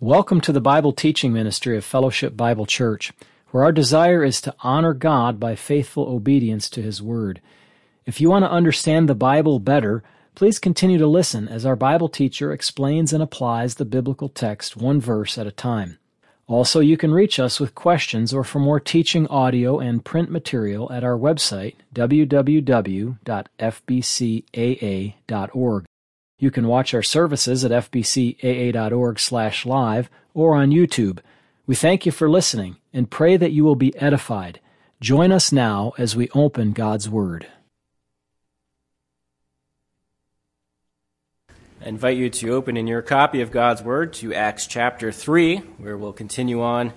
Welcome to the Bible teaching ministry of Fellowship Bible Church, where our desire is to honor God by faithful obedience to His Word. If you want to understand the Bible better, please continue to listen as our Bible teacher explains and applies the biblical text one verse at a time. Also, you can reach us with questions or for more teaching audio and print material at our website, www.fbcaa.org. You can watch our services at fbcaa.org/live or on YouTube. We thank you for listening and pray that you will be edified. Join us now as we open God's word. I invite you to open in your copy of God's Word to Acts chapter 3, where we'll continue on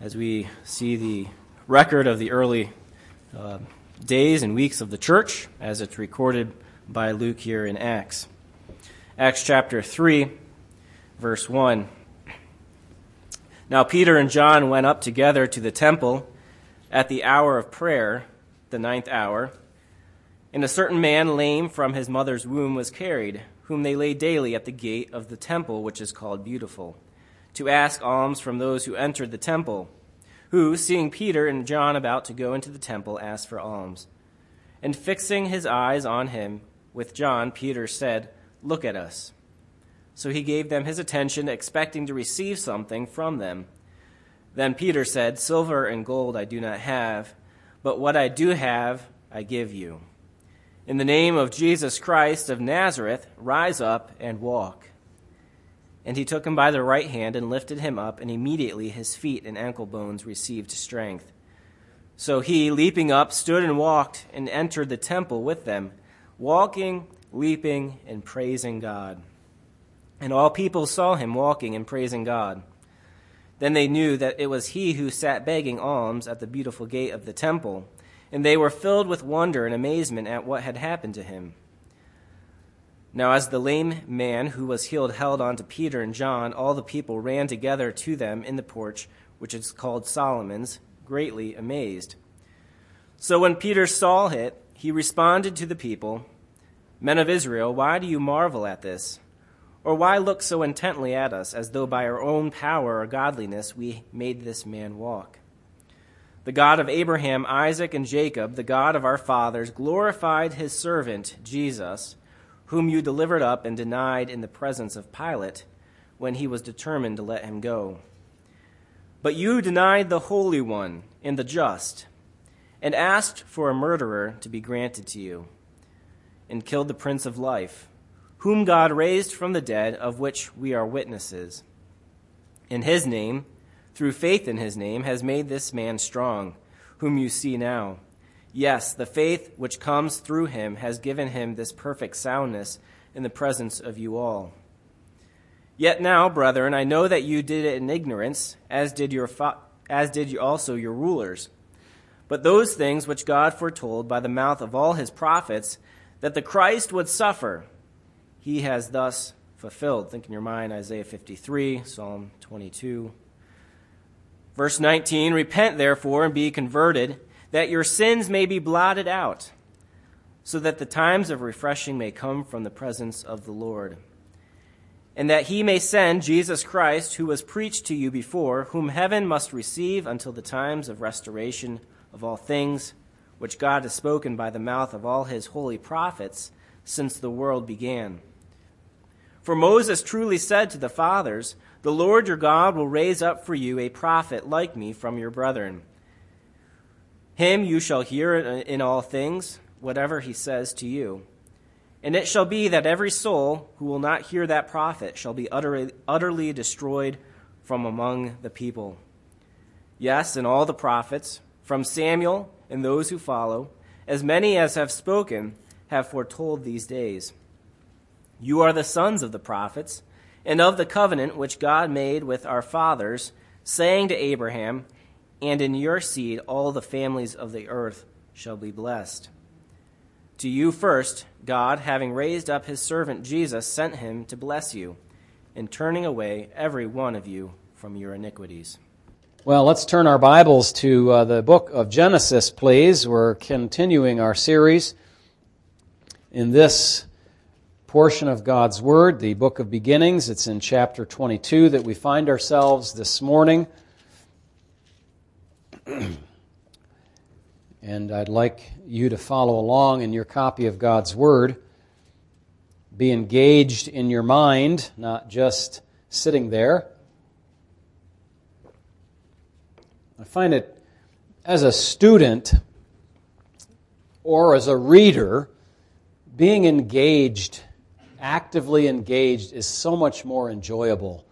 as we see the record of the early uh, days and weeks of the church as it's recorded by Luke here in Acts. Acts chapter 3, verse 1. Now Peter and John went up together to the temple at the hour of prayer, the ninth hour, and a certain man lame from his mother's womb was carried whom they lay daily at the gate of the temple, which is called Beautiful, to ask alms from those who entered the temple, who, seeing Peter and John about to go into the temple, asked for alms. And fixing his eyes on him, with John, Peter said, Look at us. So he gave them his attention, expecting to receive something from them. Then Peter said, Silver and gold I do not have, but what I do have I give you. In the name of Jesus Christ of Nazareth, rise up and walk. And he took him by the right hand and lifted him up, and immediately his feet and ankle bones received strength. So he, leaping up, stood and walked and entered the temple with them, walking, leaping, and praising God. And all people saw him walking and praising God. Then they knew that it was he who sat begging alms at the beautiful gate of the temple and they were filled with wonder and amazement at what had happened to him. Now, as the lame man who was healed held on to Peter and John, all the people ran together to them in the porch, which is called Solomon's, greatly amazed. So when Peter saw it, he responded to the people, Men of Israel, why do you marvel at this? Or why look so intently at us, as though by our own power or godliness we made this man walk? the God of Abraham, Isaac, and Jacob, the God of our fathers, glorified his servant, Jesus, whom you delivered up and denied in the presence of Pilate when he was determined to let him go. But you denied the Holy One and the just, and asked for a murderer to be granted to you, and killed the Prince of Life, whom God raised from the dead, of which we are witnesses. In his name, through faith in his name, has made this man strong, whom you see now. Yes, the faith which comes through him has given him this perfect soundness in the presence of you all. Yet now, brethren, I know that you did it in ignorance, as did your fa- as did also your rulers. But those things which God foretold by the mouth of all his prophets, that the Christ would suffer, he has thus fulfilled. Think in your mind Isaiah 53, Psalm 22. Verse 19 Repent, therefore, and be converted, that your sins may be blotted out, so that the times of refreshing may come from the presence of the Lord. And that he may send Jesus Christ, who was preached to you before, whom heaven must receive until the times of restoration of all things, which God has spoken by the mouth of all his holy prophets since the world began. For Moses truly said to the fathers, the Lord your God will raise up for you a prophet like me from your brethren. Him you shall hear in all things, whatever he says to you. And it shall be that every soul who will not hear that prophet shall be utterly, utterly destroyed from among the people. Yes, and all the prophets, from Samuel and those who follow, as many as have spoken, have foretold these days. You are the sons of the prophets and of the covenant which God made with our fathers, saying to Abraham, And in your seed all the families of the earth shall be blessed. To you first, God, having raised up his servant Jesus, sent him to bless you, in turning away every one of you from your iniquities. Well, let's turn our Bibles to uh, the book of Genesis, please. We're continuing our series in this portion of God's Word, the book of beginnings. It's in chapter 22 that we find ourselves this morning. and I'd like you to follow along in your copy of God's Word. Be engaged in your mind, not just sitting there. I find it as a student or as a reader, being engaged actively engaged is so much more enjoyable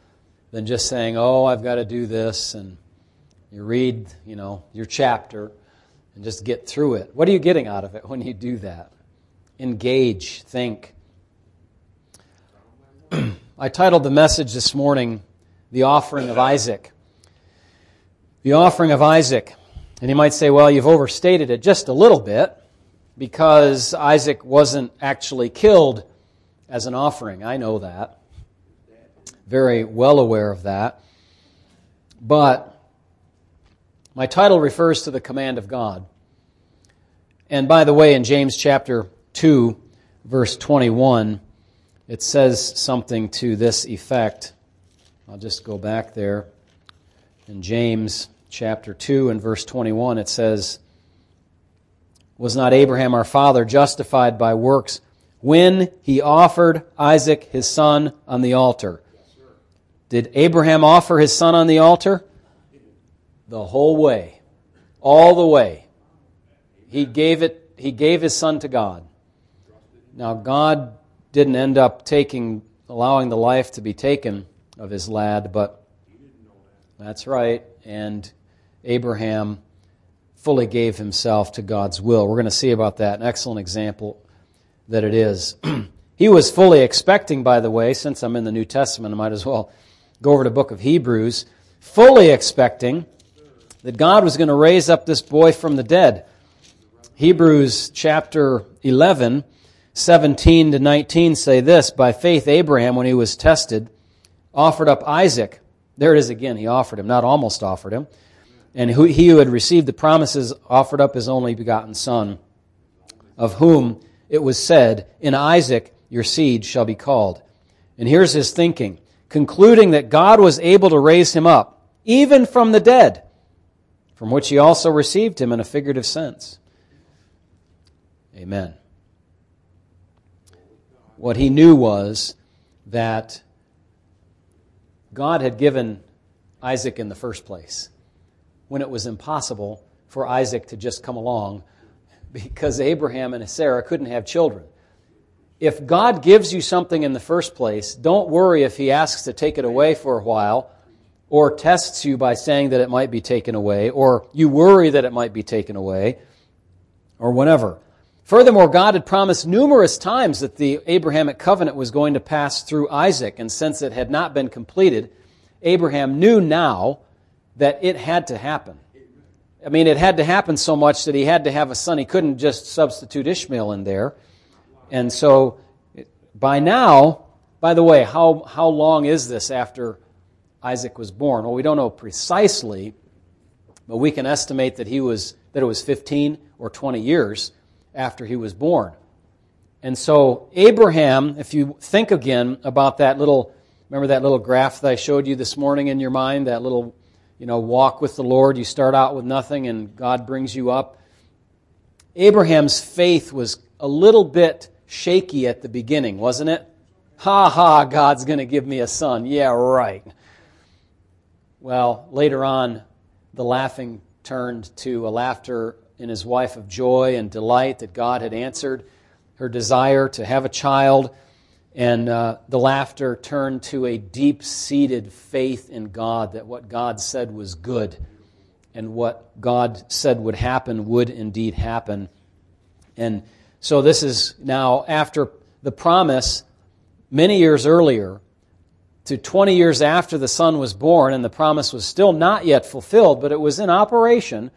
than just saying, oh, I've got to do this, and you read, you know, your chapter and just get through it. What are you getting out of it when you do that? Engage, think. I titled the message this morning, The Offering of Isaac. The Offering of Isaac. And you might say, well, you've overstated it just a little bit because Isaac wasn't actually killed as an offering. I know that. Very well aware of that. But my title refers to the command of God. And by the way, in James chapter 2, verse 21, it says something to this effect. I'll just go back there. In James chapter 2 and verse 21, it says, Was not Abraham our father justified by works when he offered Isaac his son on the altar. Did Abraham offer his son on the altar? The whole way. All the way. He gave it he gave his son to God. Now God didn't end up taking allowing the life to be taken of his lad, but that's right. And Abraham fully gave himself to God's will. We're going to see about that. An excellent example that it is. he was fully expecting, by the way, since I'm in the New Testament, I might as well go over to the book of Hebrews, fully expecting that God was going to raise up this boy from the dead. Hebrews chapter 11, 17 to 19 say this By faith, Abraham, when he was tested, offered up Isaac. There it is again. He offered him, not almost offered him. And he who had received the promises offered up his only begotten son, of whom it was said, In Isaac your seed shall be called. And here's his thinking concluding that God was able to raise him up, even from the dead, from which he also received him in a figurative sense. Amen. What he knew was that God had given Isaac in the first place when it was impossible for Isaac to just come along because Abraham and Sarah couldn't have children. If God gives you something in the first place, don't worry if He asks to take it away for a while or tests you by saying that it might be taken away or you worry that it might be taken away or whatever. Furthermore, God had promised numerous times that the Abrahamic covenant was going to pass through Isaac, and since it had not been completed, Abraham knew now that it had to happen. I mean, it had to happen so much that he had to have a son. He couldn't just substitute Ishmael in there. And so by now, by the way, how, how long is this after Isaac was born? Well, we don't know precisely, but we can estimate that he was that it was 15 or 20 years after he was born. And so Abraham, if you think again about that little remember that little graph that I showed you this morning in your mind, that little you know, walk with the Lord. You start out with nothing and God brings you up. Abraham's faith was a little bit shaky at the beginning, wasn't it? Ha ha, God's going to give me a son. Yeah, right. Well, later on, the laughing turned to a laughter in his wife of joy and delight that God had answered her desire to have a child. And uh, the laughter turned to a deep seated faith in God that what God said was good and what God said would happen would indeed happen. And so this is now after the promise many years earlier to 20 years after the son was born and the promise was still not yet fulfilled, but it was in operation.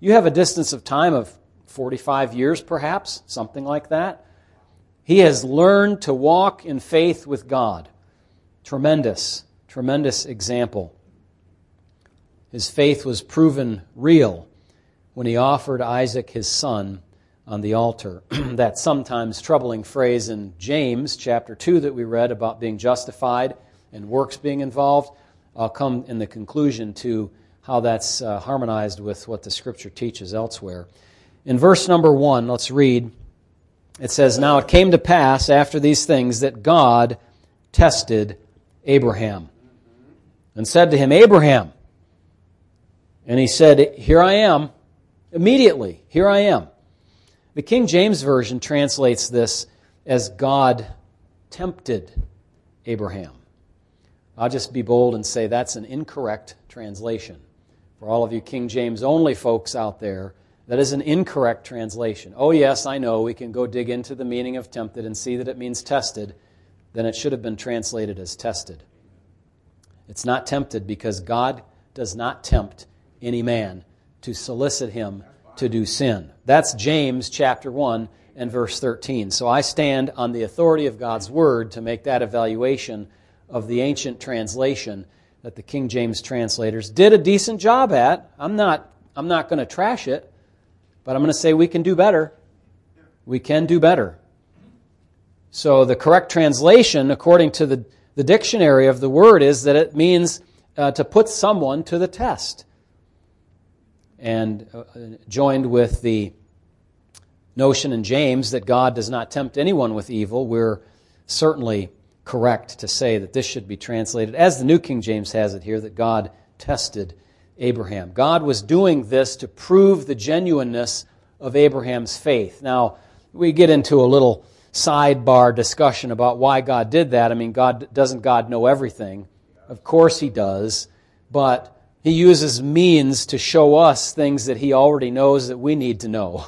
You have a distance of time of 45 years, perhaps, something like that. He has learned to walk in faith with God. Tremendous, tremendous example. His faith was proven real when he offered Isaac his son on the altar. that sometimes troubling phrase in James chapter 2 that we read about being justified and works being involved, I'll come in the conclusion to how that's uh, harmonized with what the scripture teaches elsewhere. In verse number 1, let's read. It says, Now it came to pass after these things that God tested Abraham and said to him, Abraham. And he said, Here I am. Immediately, here I am. The King James Version translates this as God tempted Abraham. I'll just be bold and say that's an incorrect translation. For all of you King James only folks out there, that is an incorrect translation. Oh, yes, I know. We can go dig into the meaning of tempted and see that it means tested. Then it should have been translated as tested. It's not tempted because God does not tempt any man to solicit him to do sin. That's James chapter 1 and verse 13. So I stand on the authority of God's word to make that evaluation of the ancient translation that the King James translators did a decent job at. I'm not, I'm not going to trash it, but I'm going to say we can do better. We can do better. So the correct translation, according to the, the dictionary of the word, is that it means uh, to put someone to the test and uh, joined with the notion in James that God does not tempt anyone with evil, we're certainly correct to say that this should be translated, as the New King James has it here, that God tested Abraham. God was doing this to prove the genuineness of Abraham's faith. Now, we get into a little sidebar discussion about why God did that. I mean, God doesn't God know everything? Of course he does, but he uses means to show us things that he already knows that we need to know.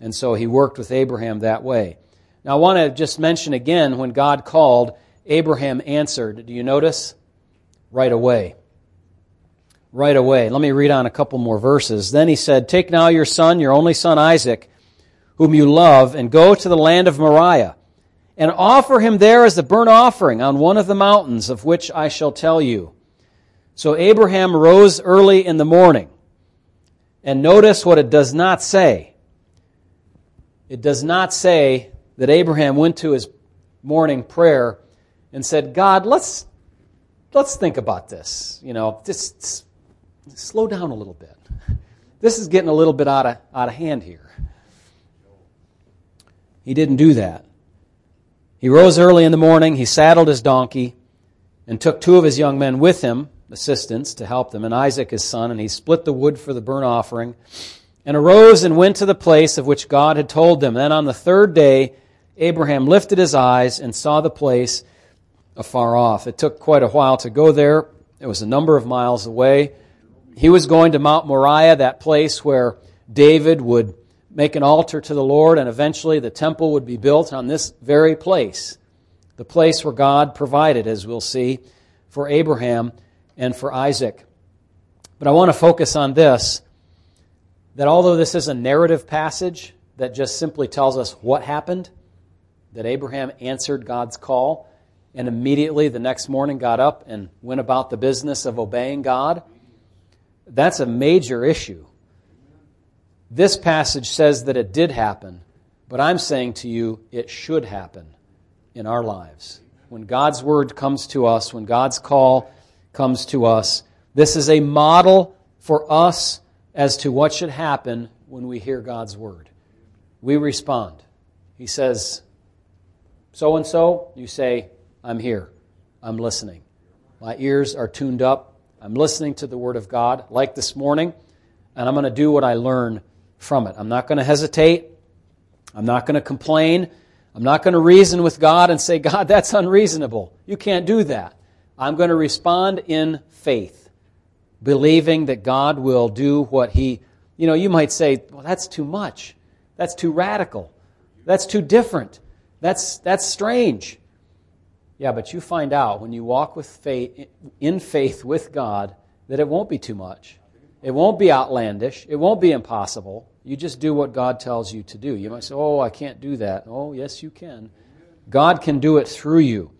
And so he worked with Abraham that way. Now, I want to just mention again when God called, Abraham answered. Do you notice? Right away. Right away. Let me read on a couple more verses. Then he said, Take now your son, your only son Isaac, whom you love, and go to the land of Moriah, and offer him there as a burnt offering on one of the mountains of which I shall tell you. So Abraham rose early in the morning. And notice what it does not say. It does not say that Abraham went to his morning prayer and said, God, let's, let's think about this. You know, just slow down a little bit. This is getting a little bit out of, out of hand here. He didn't do that. He rose early in the morning, he saddled his donkey, and took two of his young men with him assistants to help them, and Isaac his son, and he split the wood for the burnt offering, and arose and went to the place of which God had told them. Then on the third day, Abraham lifted his eyes and saw the place afar off. It took quite a while to go there. It was a number of miles away. He was going to Mount Moriah, that place where David would make an altar to the Lord, and eventually the temple would be built on this very place, the place where God provided, as we'll see, for Abraham and for Isaac. But I want to focus on this that although this is a narrative passage that just simply tells us what happened, that Abraham answered God's call and immediately the next morning got up and went about the business of obeying God, that's a major issue. This passage says that it did happen, but I'm saying to you it should happen in our lives. When God's word comes to us, when God's call comes to us. This is a model for us as to what should happen when we hear God's word. We respond. He says, So and so, you say, I'm here. I'm listening. My ears are tuned up. I'm listening to the word of God, like this morning, and I'm going to do what I learn from it. I'm not going to hesitate. I'm not going to complain. I'm not going to reason with God and say, God, that's unreasonable. You can't do that. I'm going to respond in faith, believing that God will do what He, you know, you might say, well, that's too much. That's too radical. That's too different. That's, that's strange. Yeah, but you find out when you walk with faith, in faith with God that it won't be too much. It won't be outlandish. It won't be impossible. You just do what God tells you to do. You might say, Oh, I can't do that. Oh, yes, you can. God can do it through you.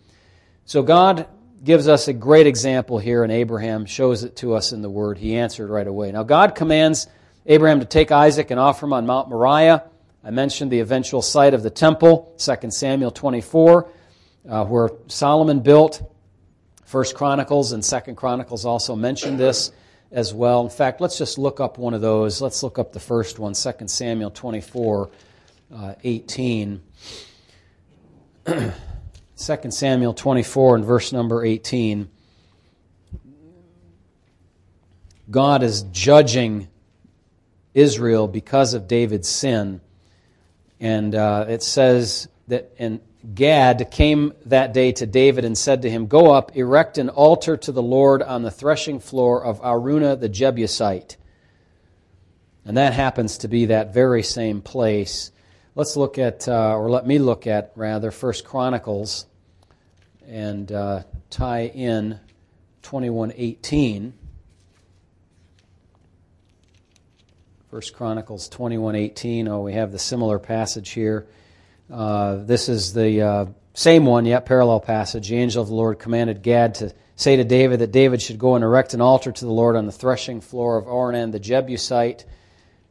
So God gives us a great example here, and Abraham shows it to us in the Word. He answered right away. Now, God commands Abraham to take Isaac and offer him on Mount Moriah. I mentioned the eventual site of the temple, 2 Samuel 24, uh, where Solomon built. First Chronicles and Second Chronicles also mention this as well. In fact, let's just look up one of those. Let's look up the first one, 2 Samuel 24, uh, 18. 2 Samuel 24 and verse number 18. God is judging Israel because of David's sin. And uh, it says that, and Gad came that day to David and said to him, Go up, erect an altar to the Lord on the threshing floor of Araunah the Jebusite. And that happens to be that very same place. Let's look at, uh, or let me look at, rather, First Chronicles and uh, tie in 2118. First Chronicles 21:18. Oh, we have the similar passage here. Uh, this is the uh, same one, yet parallel passage. The angel of the Lord commanded Gad to say to David that David should go and erect an altar to the Lord on the threshing floor of Ornan the Jebusite.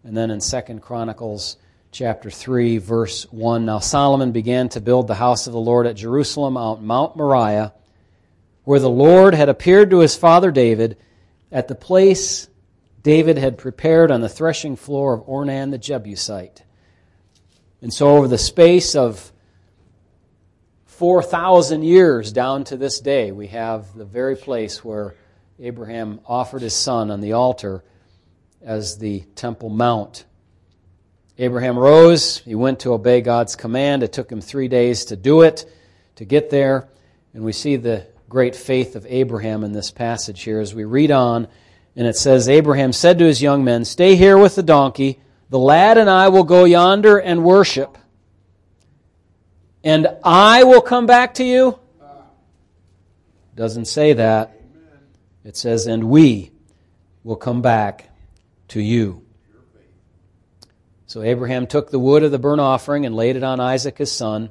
And then in Second Chronicles chapter 3, verse 1, Now Solomon began to build the house of the Lord at Jerusalem on Mount Moriah, where the Lord had appeared to his father David at the place David had prepared on the threshing floor of Ornan the Jebusite. And so, over the space of 4,000 years down to this day, we have the very place where Abraham offered his son on the altar as the Temple Mount. Abraham rose, he went to obey God's command. It took him three days to do it, to get there. And we see the great faith of Abraham in this passage here as we read on and it says, Abraham said to his young men, Stay here with the donkey. The lad and I will go yonder and worship. And I will come back to you? Doesn't say that. It says, And we will come back to you. So Abraham took the wood of the burnt offering and laid it on Isaac his son.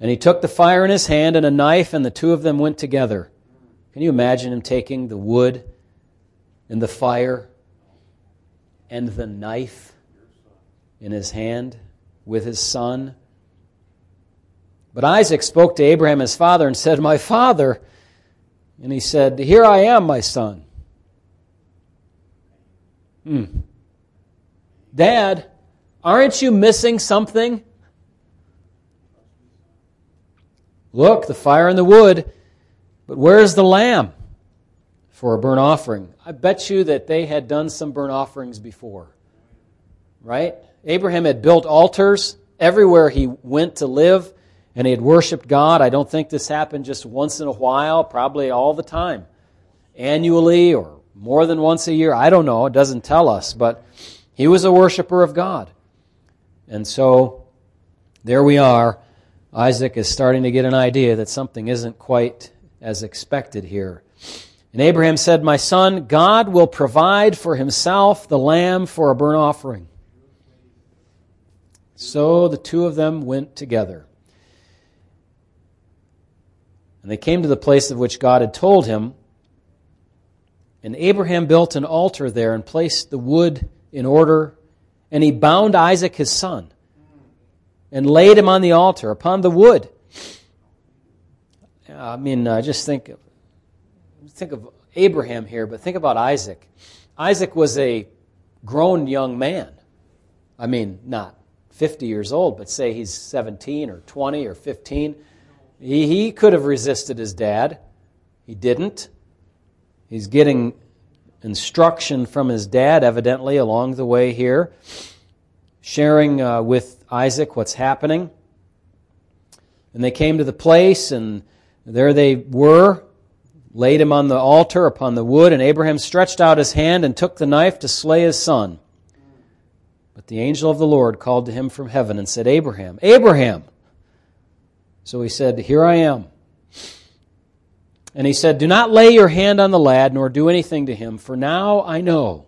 And he took the fire in his hand and a knife, and the two of them went together. Can you imagine him taking the wood and the fire and the knife in his hand with his son. But Isaac spoke to Abraham his father and said, My father. And he said, Here I am, my son. Hmm. Dad, aren't you missing something? Look, the fire and the wood, but where's the lamb? for a burnt offering. I bet you that they had done some burnt offerings before. Right? Abraham had built altars everywhere he went to live, and he had worshiped God. I don't think this happened just once in a while, probably all the time. Annually or more than once a year. I don't know. It doesn't tell us. But he was a worshiper of God. And so there we are. Isaac is starting to get an idea that something isn't quite as expected here. And Abraham said, My son, God will provide for himself the lamb for a burnt offering. So the two of them went together. And they came to the place of which God had told him. And Abraham built an altar there and placed the wood in order. And he bound Isaac his son and laid him on the altar upon the wood. I mean, uh, just think think of Abraham here, but think about Isaac. Isaac was a grown young man. I mean, not 50 years old, but say he's 17 or 20 or 15. He, he could have resisted his dad. He didn't. He's getting instruction from his dad, evidently, along the way here, sharing uh, with Isaac what's happening. And they came to the place, and there they were, laid him on the altar upon the wood, and Abraham stretched out his hand and took the knife to slay his son. But the angel of the Lord called to him from heaven and said, Abraham, Abraham! So he said, Here I am. And he said, Do not lay your hand on the lad, nor do anything to him, for now I know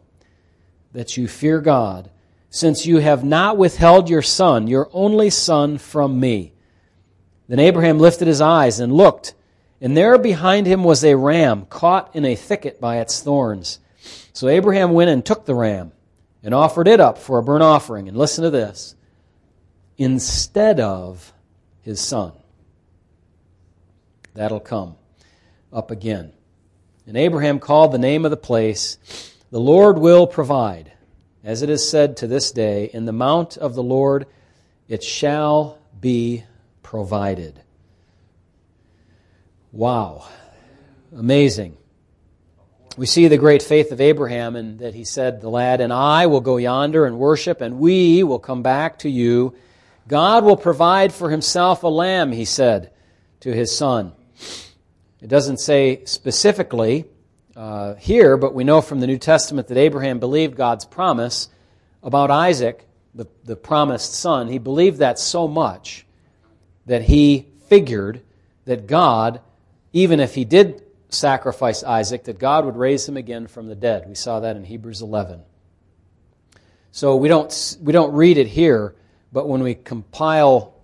that you fear God, since you have not withheld your son, your only son, from me. Then Abraham lifted his eyes and looked, and there behind him was a ram caught in a thicket by its thorns. So Abraham went and took the ram and offered it up for a burnt offering. And listen to this instead of his son. That'll come up again. And Abraham called the name of the place, The Lord will provide. As it is said to this day, In the mount of the Lord it shall be provided. Wow. Amazing. We see the great faith of Abraham and that he said, The lad and I will go yonder and worship, and we will come back to you. God will provide for himself a lamb, he said to his son. It doesn't say specifically uh, here, but we know from the New Testament that Abraham believed God's promise about Isaac, the, the promised son. He believed that so much that he figured that God, even if he did sacrifice Isaac, that God would raise him again from the dead. We saw that in Hebrews 11. So we don't, we don't read it here, but when we compile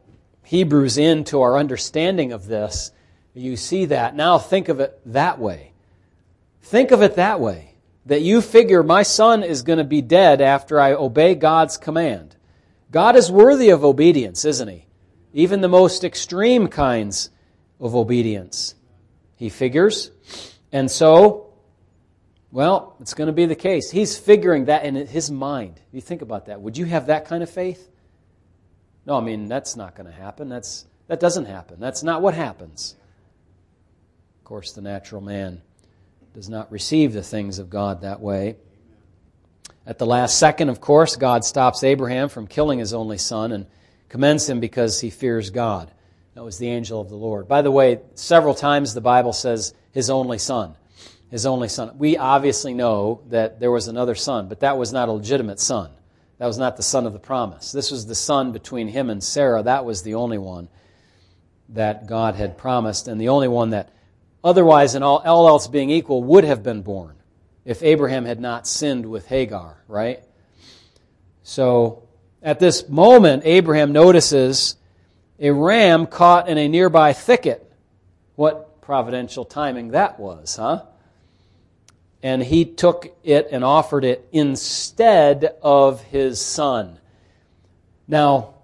Hebrews into our understanding of this, you see that. Now think of it that way. Think of it that way. That you figure my son is going to be dead after I obey God's command. God is worthy of obedience, isn't he? Even the most extreme kinds of obedience. He figures. And so, well, it's going to be the case. He's figuring that in his mind. You think about that. Would you have that kind of faith? No, I mean, that's not going to happen. That's, that doesn't happen. That's not what happens. Of course, the natural man does not receive the things of God that way. At the last second, of course, God stops Abraham from killing his only son and commends him because he fears God. That was the angel of the Lord. By the way, several times the Bible says his only son. His only son. We obviously know that there was another son, but that was not a legitimate son. That was not the son of the promise. This was the son between him and Sarah. That was the only one that God had promised, and the only one that otherwise, in all, all else being equal, would have been born if Abraham had not sinned with Hagar, right? So at this moment, Abraham notices a ram caught in a nearby thicket. What providential timing that was, huh? And he took it and offered it instead of his son. Now,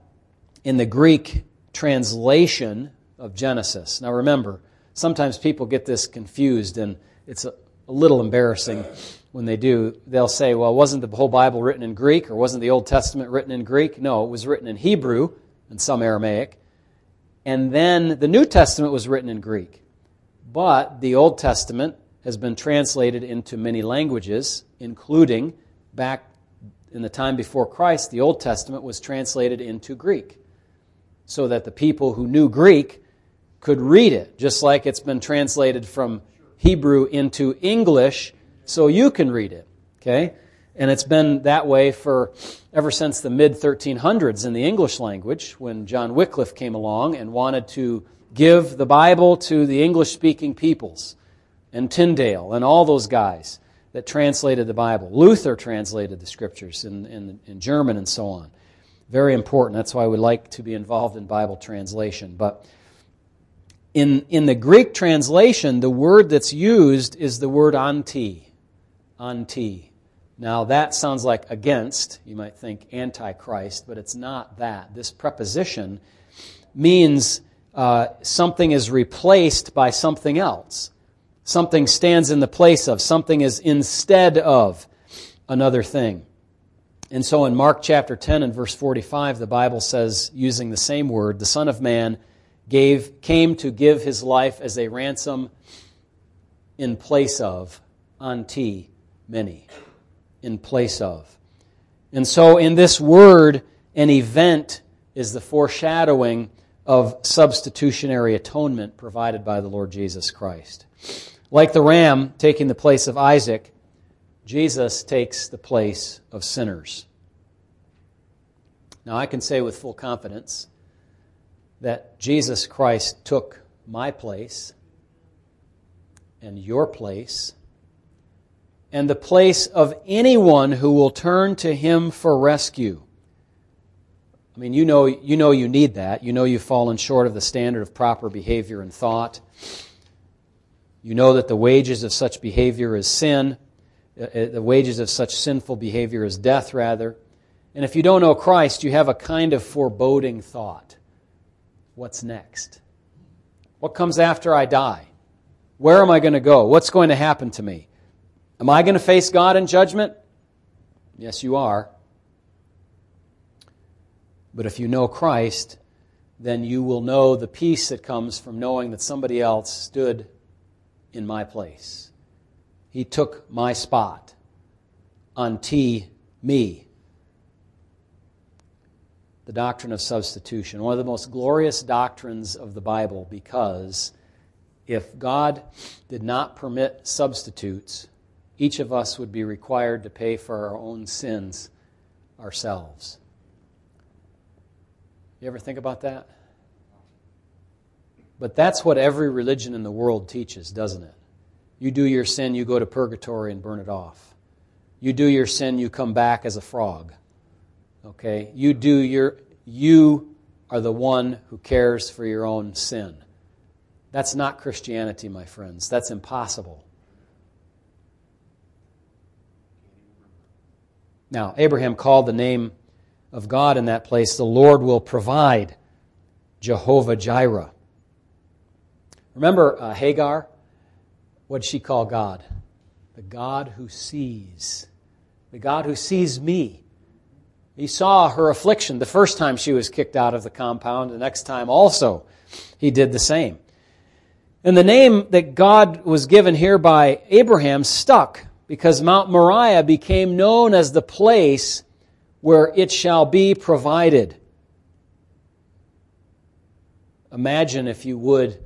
in the Greek translation of Genesis, now remember, sometimes people get this confused, and it's a, little embarrassing when they do. They'll say, well, wasn't the whole Bible written in Greek, or wasn't the Old Testament written in Greek? No, it was written in Hebrew and some Aramaic. And then the New Testament was written in Greek. But the Old Testament has been translated into many languages, including back in the time before Christ, the Old Testament was translated into Greek so that the people who knew Greek could read it, just like it's been translated from Hebrew into English, so you can read it. Okay? And it's been that way for ever since the mid 1300s in the English language, when John Wycliffe came along and wanted to give the Bible to the English speaking peoples, and Tyndale, and all those guys that translated the Bible. Luther translated the scriptures in, in, in German and so on. Very important. That's why we like to be involved in Bible translation. But in, in the Greek translation, the word that's used is the word anti. Anti. Now, that sounds like against. You might think antichrist, but it's not that. This preposition means uh, something is replaced by something else. Something stands in the place of, something is instead of another thing. And so in Mark chapter 10 and verse 45, the Bible says, using the same word, the Son of Man gave, came to give his life as a ransom in place of, anti many, in place of. And so in this word, an event is the foreshadowing of substitutionary atonement provided by the Lord Jesus Christ. Like the ram taking the place of Isaac, Jesus takes the place of sinners. Now, I can say with full confidence that Jesus Christ took my place and your place and the place of anyone who will turn to him for rescue. I mean, you know, you know you need that. You know you've fallen short of the standard of proper behavior and thought. You know that the wages of such behavior is sin. Uh, uh, the wages of such sinful behavior is death, rather. And if you don't know Christ, you have a kind of foreboding thought. What's next? What comes after I die? Where am I going to go? What's going to happen to me? Am I going to face God in judgment? Yes, you are. But if you know Christ, then you will know the peace that comes from knowing that somebody else stood in my place. He took my spot unto me. The doctrine of substitution, one of the most glorious doctrines of the Bible, because if God did not permit substitutes, each of us would be required to pay for our own sins ourselves. You ever think about that? But that's what every religion in the world teaches, doesn't it? You do your sin, you go to purgatory and burn it off. You do your sin, you come back as a frog. Okay? You do your you are the one who cares for your own sin. That's not Christianity, my friends. That's impossible. Now, Abraham called the name of God in that place, the Lord will provide, Jehovah Jireh. Remember uh, Hagar? What did she call God? The God who sees. The God who sees me. He saw her affliction the first time she was kicked out of the compound, the next time also he did the same. And the name that God was given here by Abraham stuck because Mount Moriah became known as the place where it shall be provided. Imagine, if you would,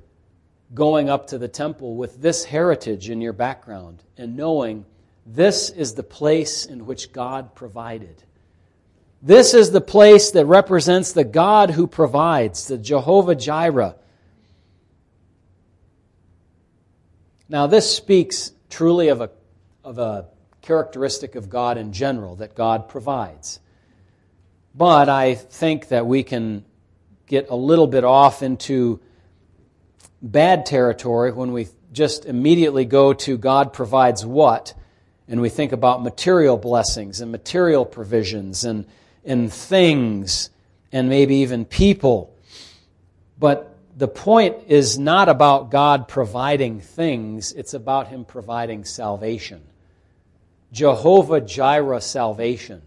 going up to the temple with this heritage in your background and knowing this is the place in which God provided. This is the place that represents the God who provides, the Jehovah Jireh. Now, this speaks truly of a, of a characteristic of God in general, that God provides. But I think that we can get a little bit off into bad territory when we just immediately go to God provides what, and we think about material blessings and material provisions and, and things and maybe even people. But the point is not about God providing things, it's about Him providing salvation. Jehovah Jireh salvation.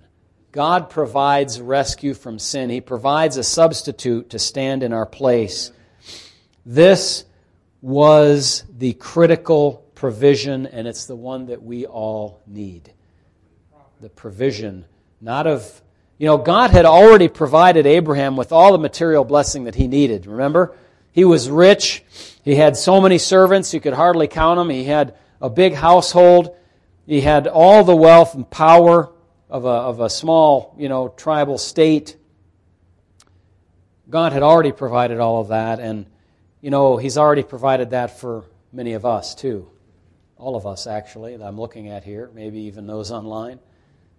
God provides rescue from sin. He provides a substitute to stand in our place. This was the critical provision, and it's the one that we all need. The provision, not of, you know, God had already provided Abraham with all the material blessing that he needed. Remember? He was rich. He had so many servants, you could hardly count them. He had a big household. He had all the wealth and power of a, of a small, you know, tribal state. God had already provided all of that, and, you know, He's already provided that for many of us, too. All of us, actually, that I'm looking at here, maybe even those online.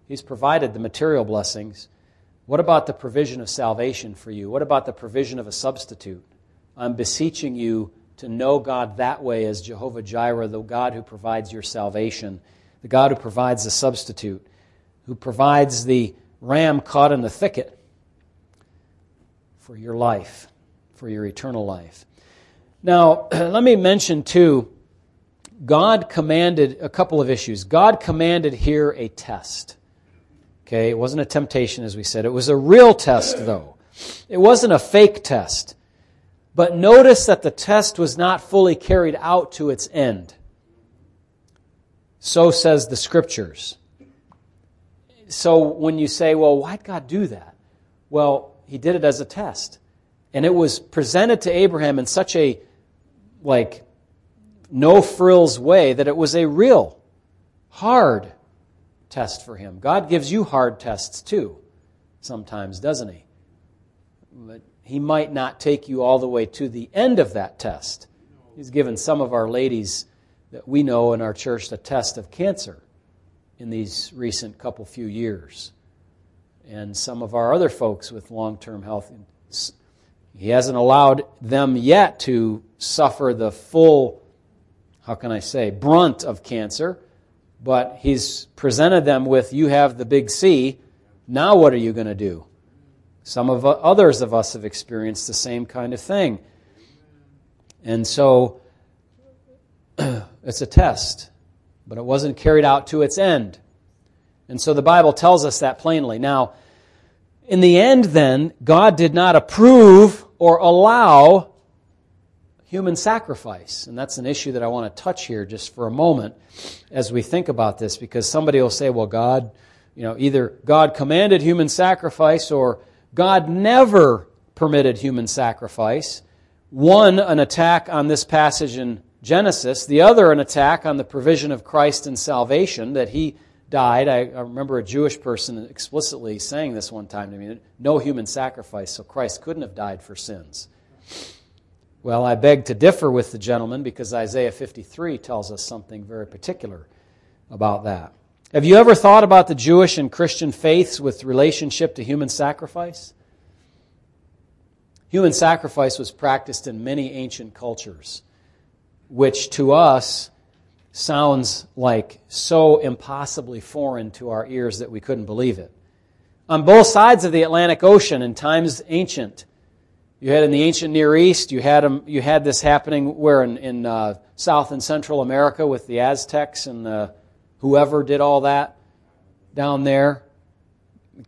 He's provided the material blessings. What about the provision of salvation for you? What about the provision of a substitute? I'm beseeching you to know God that way as Jehovah Jireh, the God who provides your salvation, the God who provides the substitute who provides the ram caught in the thicket for your life, for your eternal life. Now, let me mention too, God commanded a couple of issues. God commanded here a test. Okay, it wasn't a temptation, as we said. It was a real test, though. It wasn't a fake test. But notice that the test was not fully carried out to its end. So says the scriptures so when you say, well, why'd God do that? Well, he did it as a test. And it was presented to Abraham in such a, like, no frills way that it was a real hard test for him. God gives you hard tests too, sometimes, doesn't he? But he might not take you all the way to the end of that test. He's given some of our ladies that we know in our church the test of cancer in these recent couple few years. And some of our other folks with long term health, he hasn't allowed them yet to suffer the full, how can I say, brunt of cancer, but he's presented them with you have the big C, Now what are you going to do? Some of others of us have experienced the same kind of thing. And so it's a test, but it wasn't carried out to its end. And so the Bible tells us that plainly. Now, in the end, then, God did not approve or allow human sacrifice. And that's an issue that I want to touch here just for a moment as we think about this, because somebody will say, well, God, you know, either God commanded human sacrifice or God never permitted human sacrifice. One, an attack on this passage in Genesis, the other, an attack on the provision of Christ and salvation, that he died. I, I, remember a Jewish person explicitly saying this one time to me no human sacrifice, so Christ couldn't have died for sins. Well, I beg to differ with the gentleman because Isaiah 53 tells us something very particular about that. Have you ever thought about the Jewish and Christian faiths with relationship to human sacrifice? Human sacrifice was practiced in many ancient cultures, which to us sounds like so impossibly foreign to our ears that we couldn't believe it. On both sides of the Atlantic Ocean, in times ancient, you had in the ancient Near East, you had, you had this happening where in, in uh, South and Central America with the Aztecs and the, whoever did all that down there,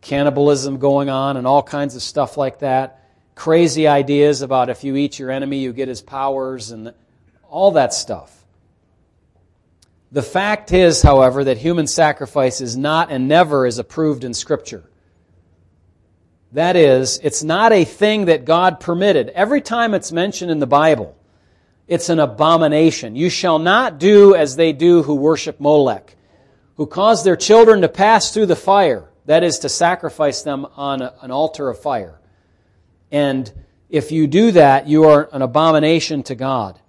cannibalism going on and all kinds of stuff like that. Crazy ideas about if you eat your enemy, you get his powers and all that stuff. The fact is, however, that human sacrifice is not and never is approved in Scripture. That is, it's not a thing that God permitted. Every time it's mentioned in the Bible, it's an abomination. You shall not do as they do who worship Molech, who cause their children to pass through the fire, that is, to sacrifice them on an altar of fire. And if you do that, you are an abomination to God.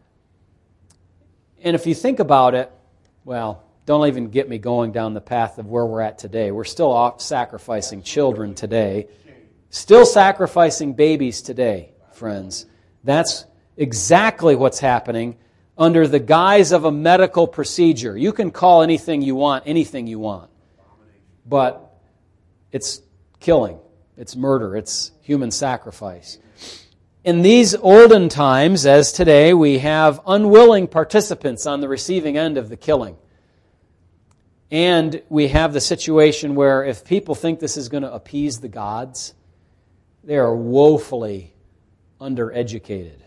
And if you think about it, well, don't even get me going down the path of where we're at today. We're still off sacrificing children today, still sacrificing babies today, friends. That's exactly what's happening under the guise of a medical procedure. You can call anything you want anything you want, but it's killing, it's murder, it's human sacrifice. In these olden times, as today, we have unwilling participants on the receiving end of the killing. And we have the situation where if people think this is going to appease the gods, they are woefully undereducated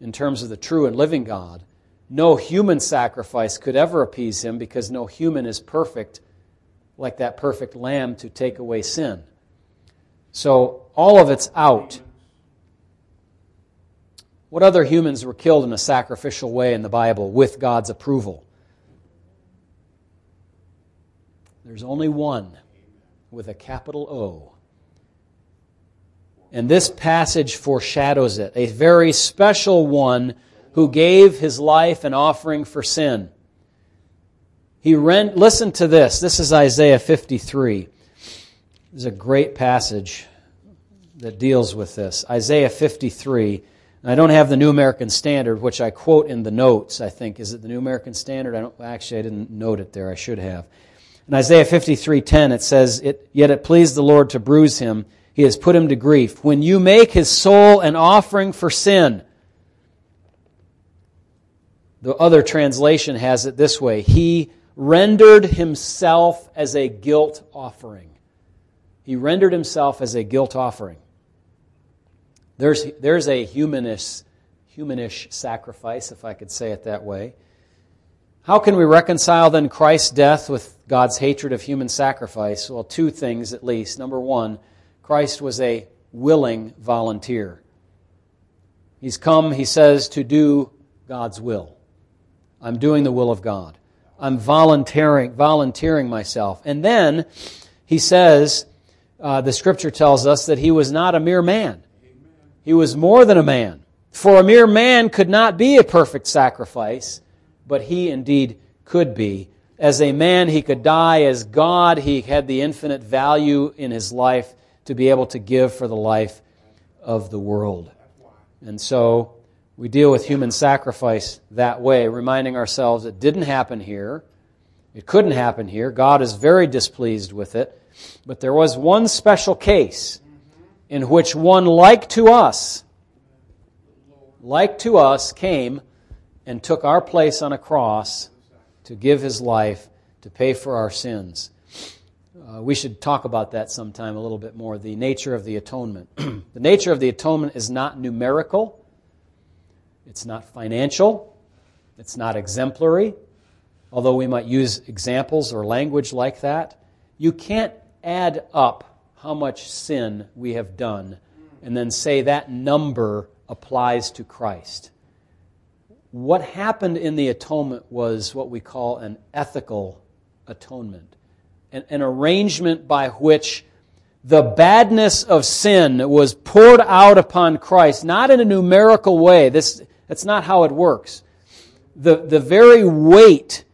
in terms of the true and living God. No human sacrifice could ever appease him because no human is perfect like that perfect lamb to take away sin. So all of it's out. What other humans were killed in a sacrificial way in the Bible with God's approval? There's only one with a capital O. And this passage foreshadows it a very special one who gave his life an offering for sin. He rent, listen to this. This is Isaiah 53. This is a great passage that deals with this. Isaiah 53 I don't have the New American Standard, which I quote in the notes, I think. Is it the New American Standard? I don't, actually, I didn't note it there. I should have. In Isaiah 53:10 it says, it, "Yet it pleased the Lord to bruise him; he has put him to grief. When you make his soul an offering for sin." The other translation has it this way, "He rendered himself as a guilt offering." He rendered himself as a guilt offering. There's, there's a humanish, humanish sacrifice, if I could say it that way. How can we reconcile then Christ's death with God's hatred of human sacrifice? Well, two things at least. Number one, Christ was a willing volunteer. He's come, he says, to do God's will. I'm doing the will of God. I'm volunteering, volunteering myself. And then he says, uh, the scripture tells us that he was not a mere man. He was more than a man. For a mere man could not be a perfect sacrifice, but he indeed could be. As a man, he could die. As God, he had the infinite value in his life to be able to give for the life of the world. And so we deal with human sacrifice that way, reminding ourselves it didn't happen here. It couldn't happen here. God is very displeased with it. But there was one special case in which one like to us, like to us, came and took our place on a cross to give his life to pay for our sins. Uh, we should talk about that sometime a little bit more. The nature of the atonement. the nature of the atonement is not numerical, it's not financial, it's not exemplary, although we might use examples or language like that. You can't add up how much sin we have done and then say that number applies to Christ. What happened in the atonement was what we call an ethical atonement, an, an arrangement by which the badness of sin was poured out upon Christ, not in a numerical way. This, that's not how it works. The, the very weight,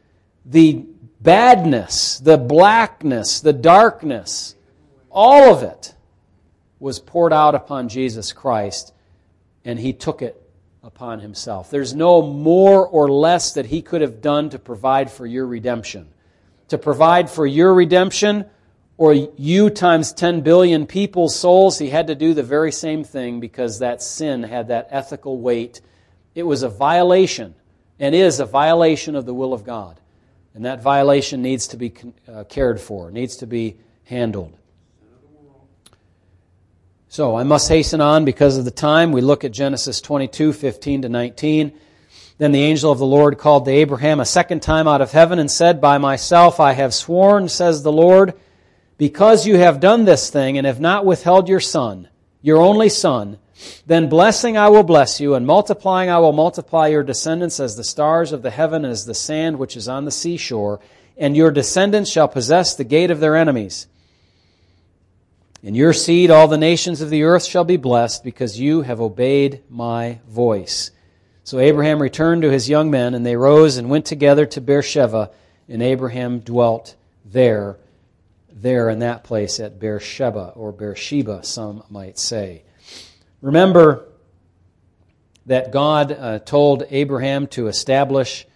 the badness, the blackness, the darkness, all of it was poured out upon Jesus Christ, and he took it upon himself. There's no more or less that he could have done to provide for your redemption. To provide for your redemption, or you times 10 billion people's souls, he had to do the very same thing because that sin had that ethical weight. It was a violation, and is a violation of the will of God. And that violation needs to be uh, cared for, needs to be handled. So I must hasten on because of the time. We look at Genesis 22, 15 to 19. Then the angel of the Lord called to Abraham a second time out of heaven and said, By myself I have sworn, says the Lord, because you have done this thing and have not withheld your son, your only son, then blessing I will bless you, and multiplying I will multiply your descendants as the stars of the heaven as the sand which is on the seashore, and your descendants shall possess the gate of their enemies. In your seed, all the nations of the earth shall be blessed because you have obeyed my voice. So Abraham returned to his young men, and they rose and went together to Beersheba, and Abraham dwelt there, there in that place at Beersheba, or Beersheba, some might say. Remember that God uh, told Abraham to establish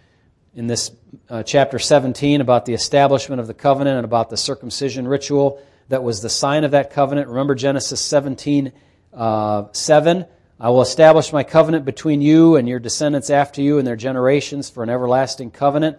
in this uh, chapter 17 about the establishment of the covenant and about the circumcision ritual that was the sign of that covenant. Remember Genesis 17 uh, 7. I will establish my covenant between you and your descendants after you and their generations for an everlasting covenant.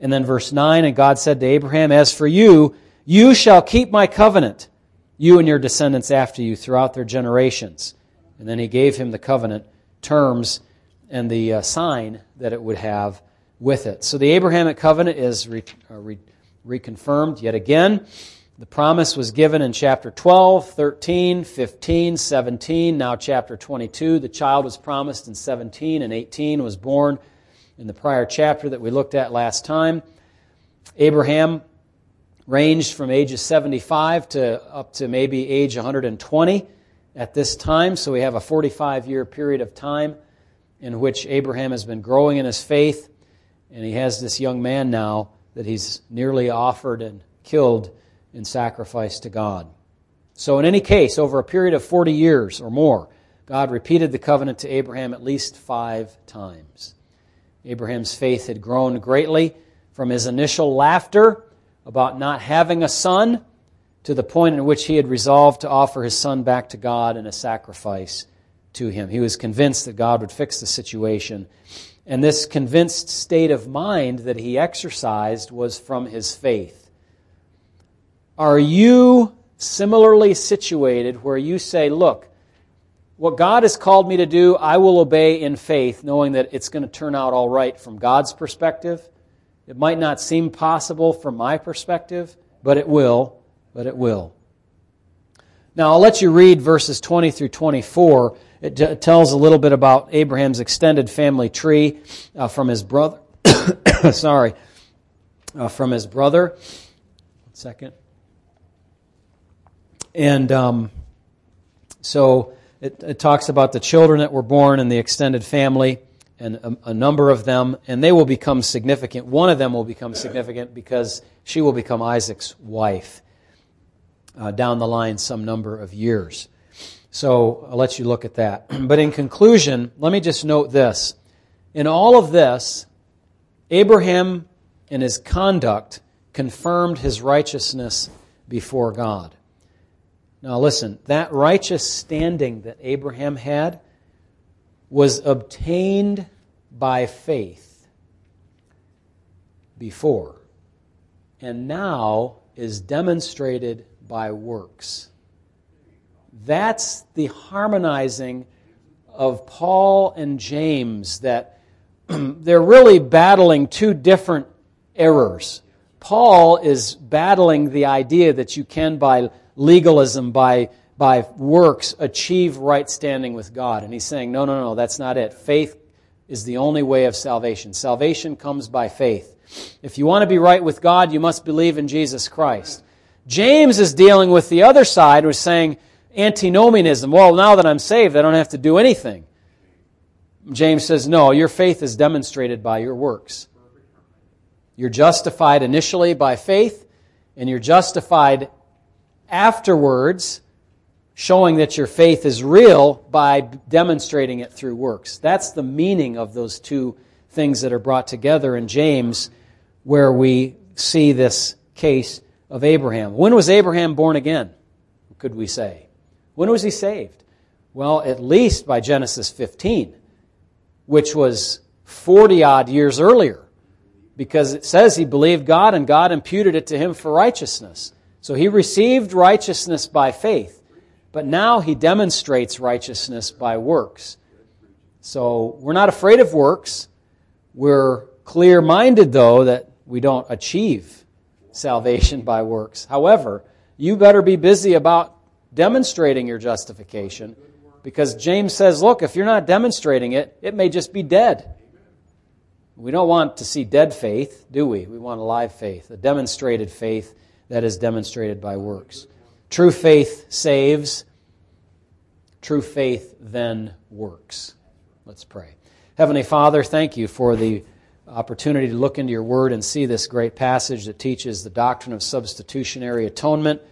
And then verse 9, and God said to Abraham, As for you, you shall keep my covenant, you and your descendants after you throughout their generations. And then he gave him the covenant terms and the uh, sign that it would have with it. So the Abrahamic covenant is re- uh, re- reconfirmed yet again. The promise was given in chapter 12, 13, 15, 17, now chapter 22. The child was promised in 17 and 18 was born in the prior chapter that we looked at last time. Abraham ranged from ages 75 to up to maybe age 120 at this time, so we have a 45 year period of time in which Abraham has been growing in his faith, and he has this young man now that he's nearly offered and killed in sacrifice to God. So, in any case, over a period of 40 years or more, God repeated the covenant to Abraham at least five times. Abraham's faith had grown greatly from his initial laughter about not having a son to the point in which he had resolved to offer his son back to God in a sacrifice to him. He was convinced that God would fix the situation. And this convinced state of mind that he exercised was from his faith. Are you similarly situated where you say, look, what God has called me to do, I will obey in faith, knowing that it's going to turn out all right from God's perspective? It might not seem possible from my perspective, but it will. But it will. Now, I'll let you read verses 20 through 24. It, tells a little bit about Abraham's extended family tree uh, from his brother. sorry. Uh, from his brother. One second. And um, so it, it, talks about the children that were born in the extended family and a, a, number of them, and they will become significant. One of them will become significant because she will become Isaac's wife uh, down the line some number of years. So I'll let you look at that. But in conclusion, let me just note this. In all of this, Abraham and his conduct confirmed his righteousness before God. Now, listen, that righteous standing that Abraham had was obtained by faith before, and now is demonstrated by works. That's the harmonizing of Paul and James that they're really battling two different errors. Paul is battling the idea that you can, by legalism, by, by works, achieve right standing with God. And he's saying, no, no, no, that's not it. Faith is the only way of salvation. Salvation comes by faith. If you want to be right with God, you must believe in Jesus Christ. James is dealing with the other side, who's saying antinomianism. Well, now that I'm saved, I don't have to do anything. James says, no, your faith is demonstrated by your works. You're justified initially by faith, and you're justified afterwards, showing that your faith is real by demonstrating it through works. That's the meaning of those two things that are brought together in James, where we see this case of Abraham. When was Abraham born again? Could we say? When was he saved? Well, at least by Genesis 15, which was 40 odd years earlier because it says he believed God and God imputed it to him for righteousness. So he received righteousness by faith, but now he demonstrates righteousness by works. So we're not afraid of works. We're clear minded, though, that we don't achieve salvation by works. However, you better be busy about demonstrating your justification because James says, look, if you're not demonstrating it, it may just be dead. We don't want to see dead faith, do we? We want a live faith, a demonstrated faith that is demonstrated by works. True faith saves. True faith then works. Let's pray. Heavenly Father, thank you for the opportunity to look into your word and see this great passage that teaches the doctrine of substitutionary atonement,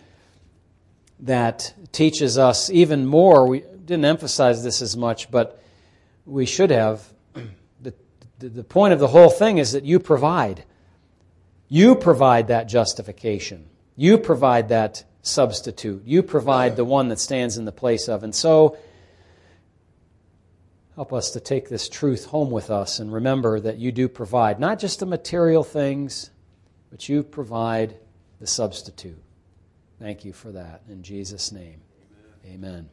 that teaches us even more. We didn't emphasize this as much, but we should have the the point of the whole thing is that you provide. You provide that justification. You provide that substitute. You provide the one that stands in the place of. And so, help us to take this truth home with us and remember that you do provide not just the material things, but you provide the substitute. Thank you for that. In Jesus' name, amen. amen.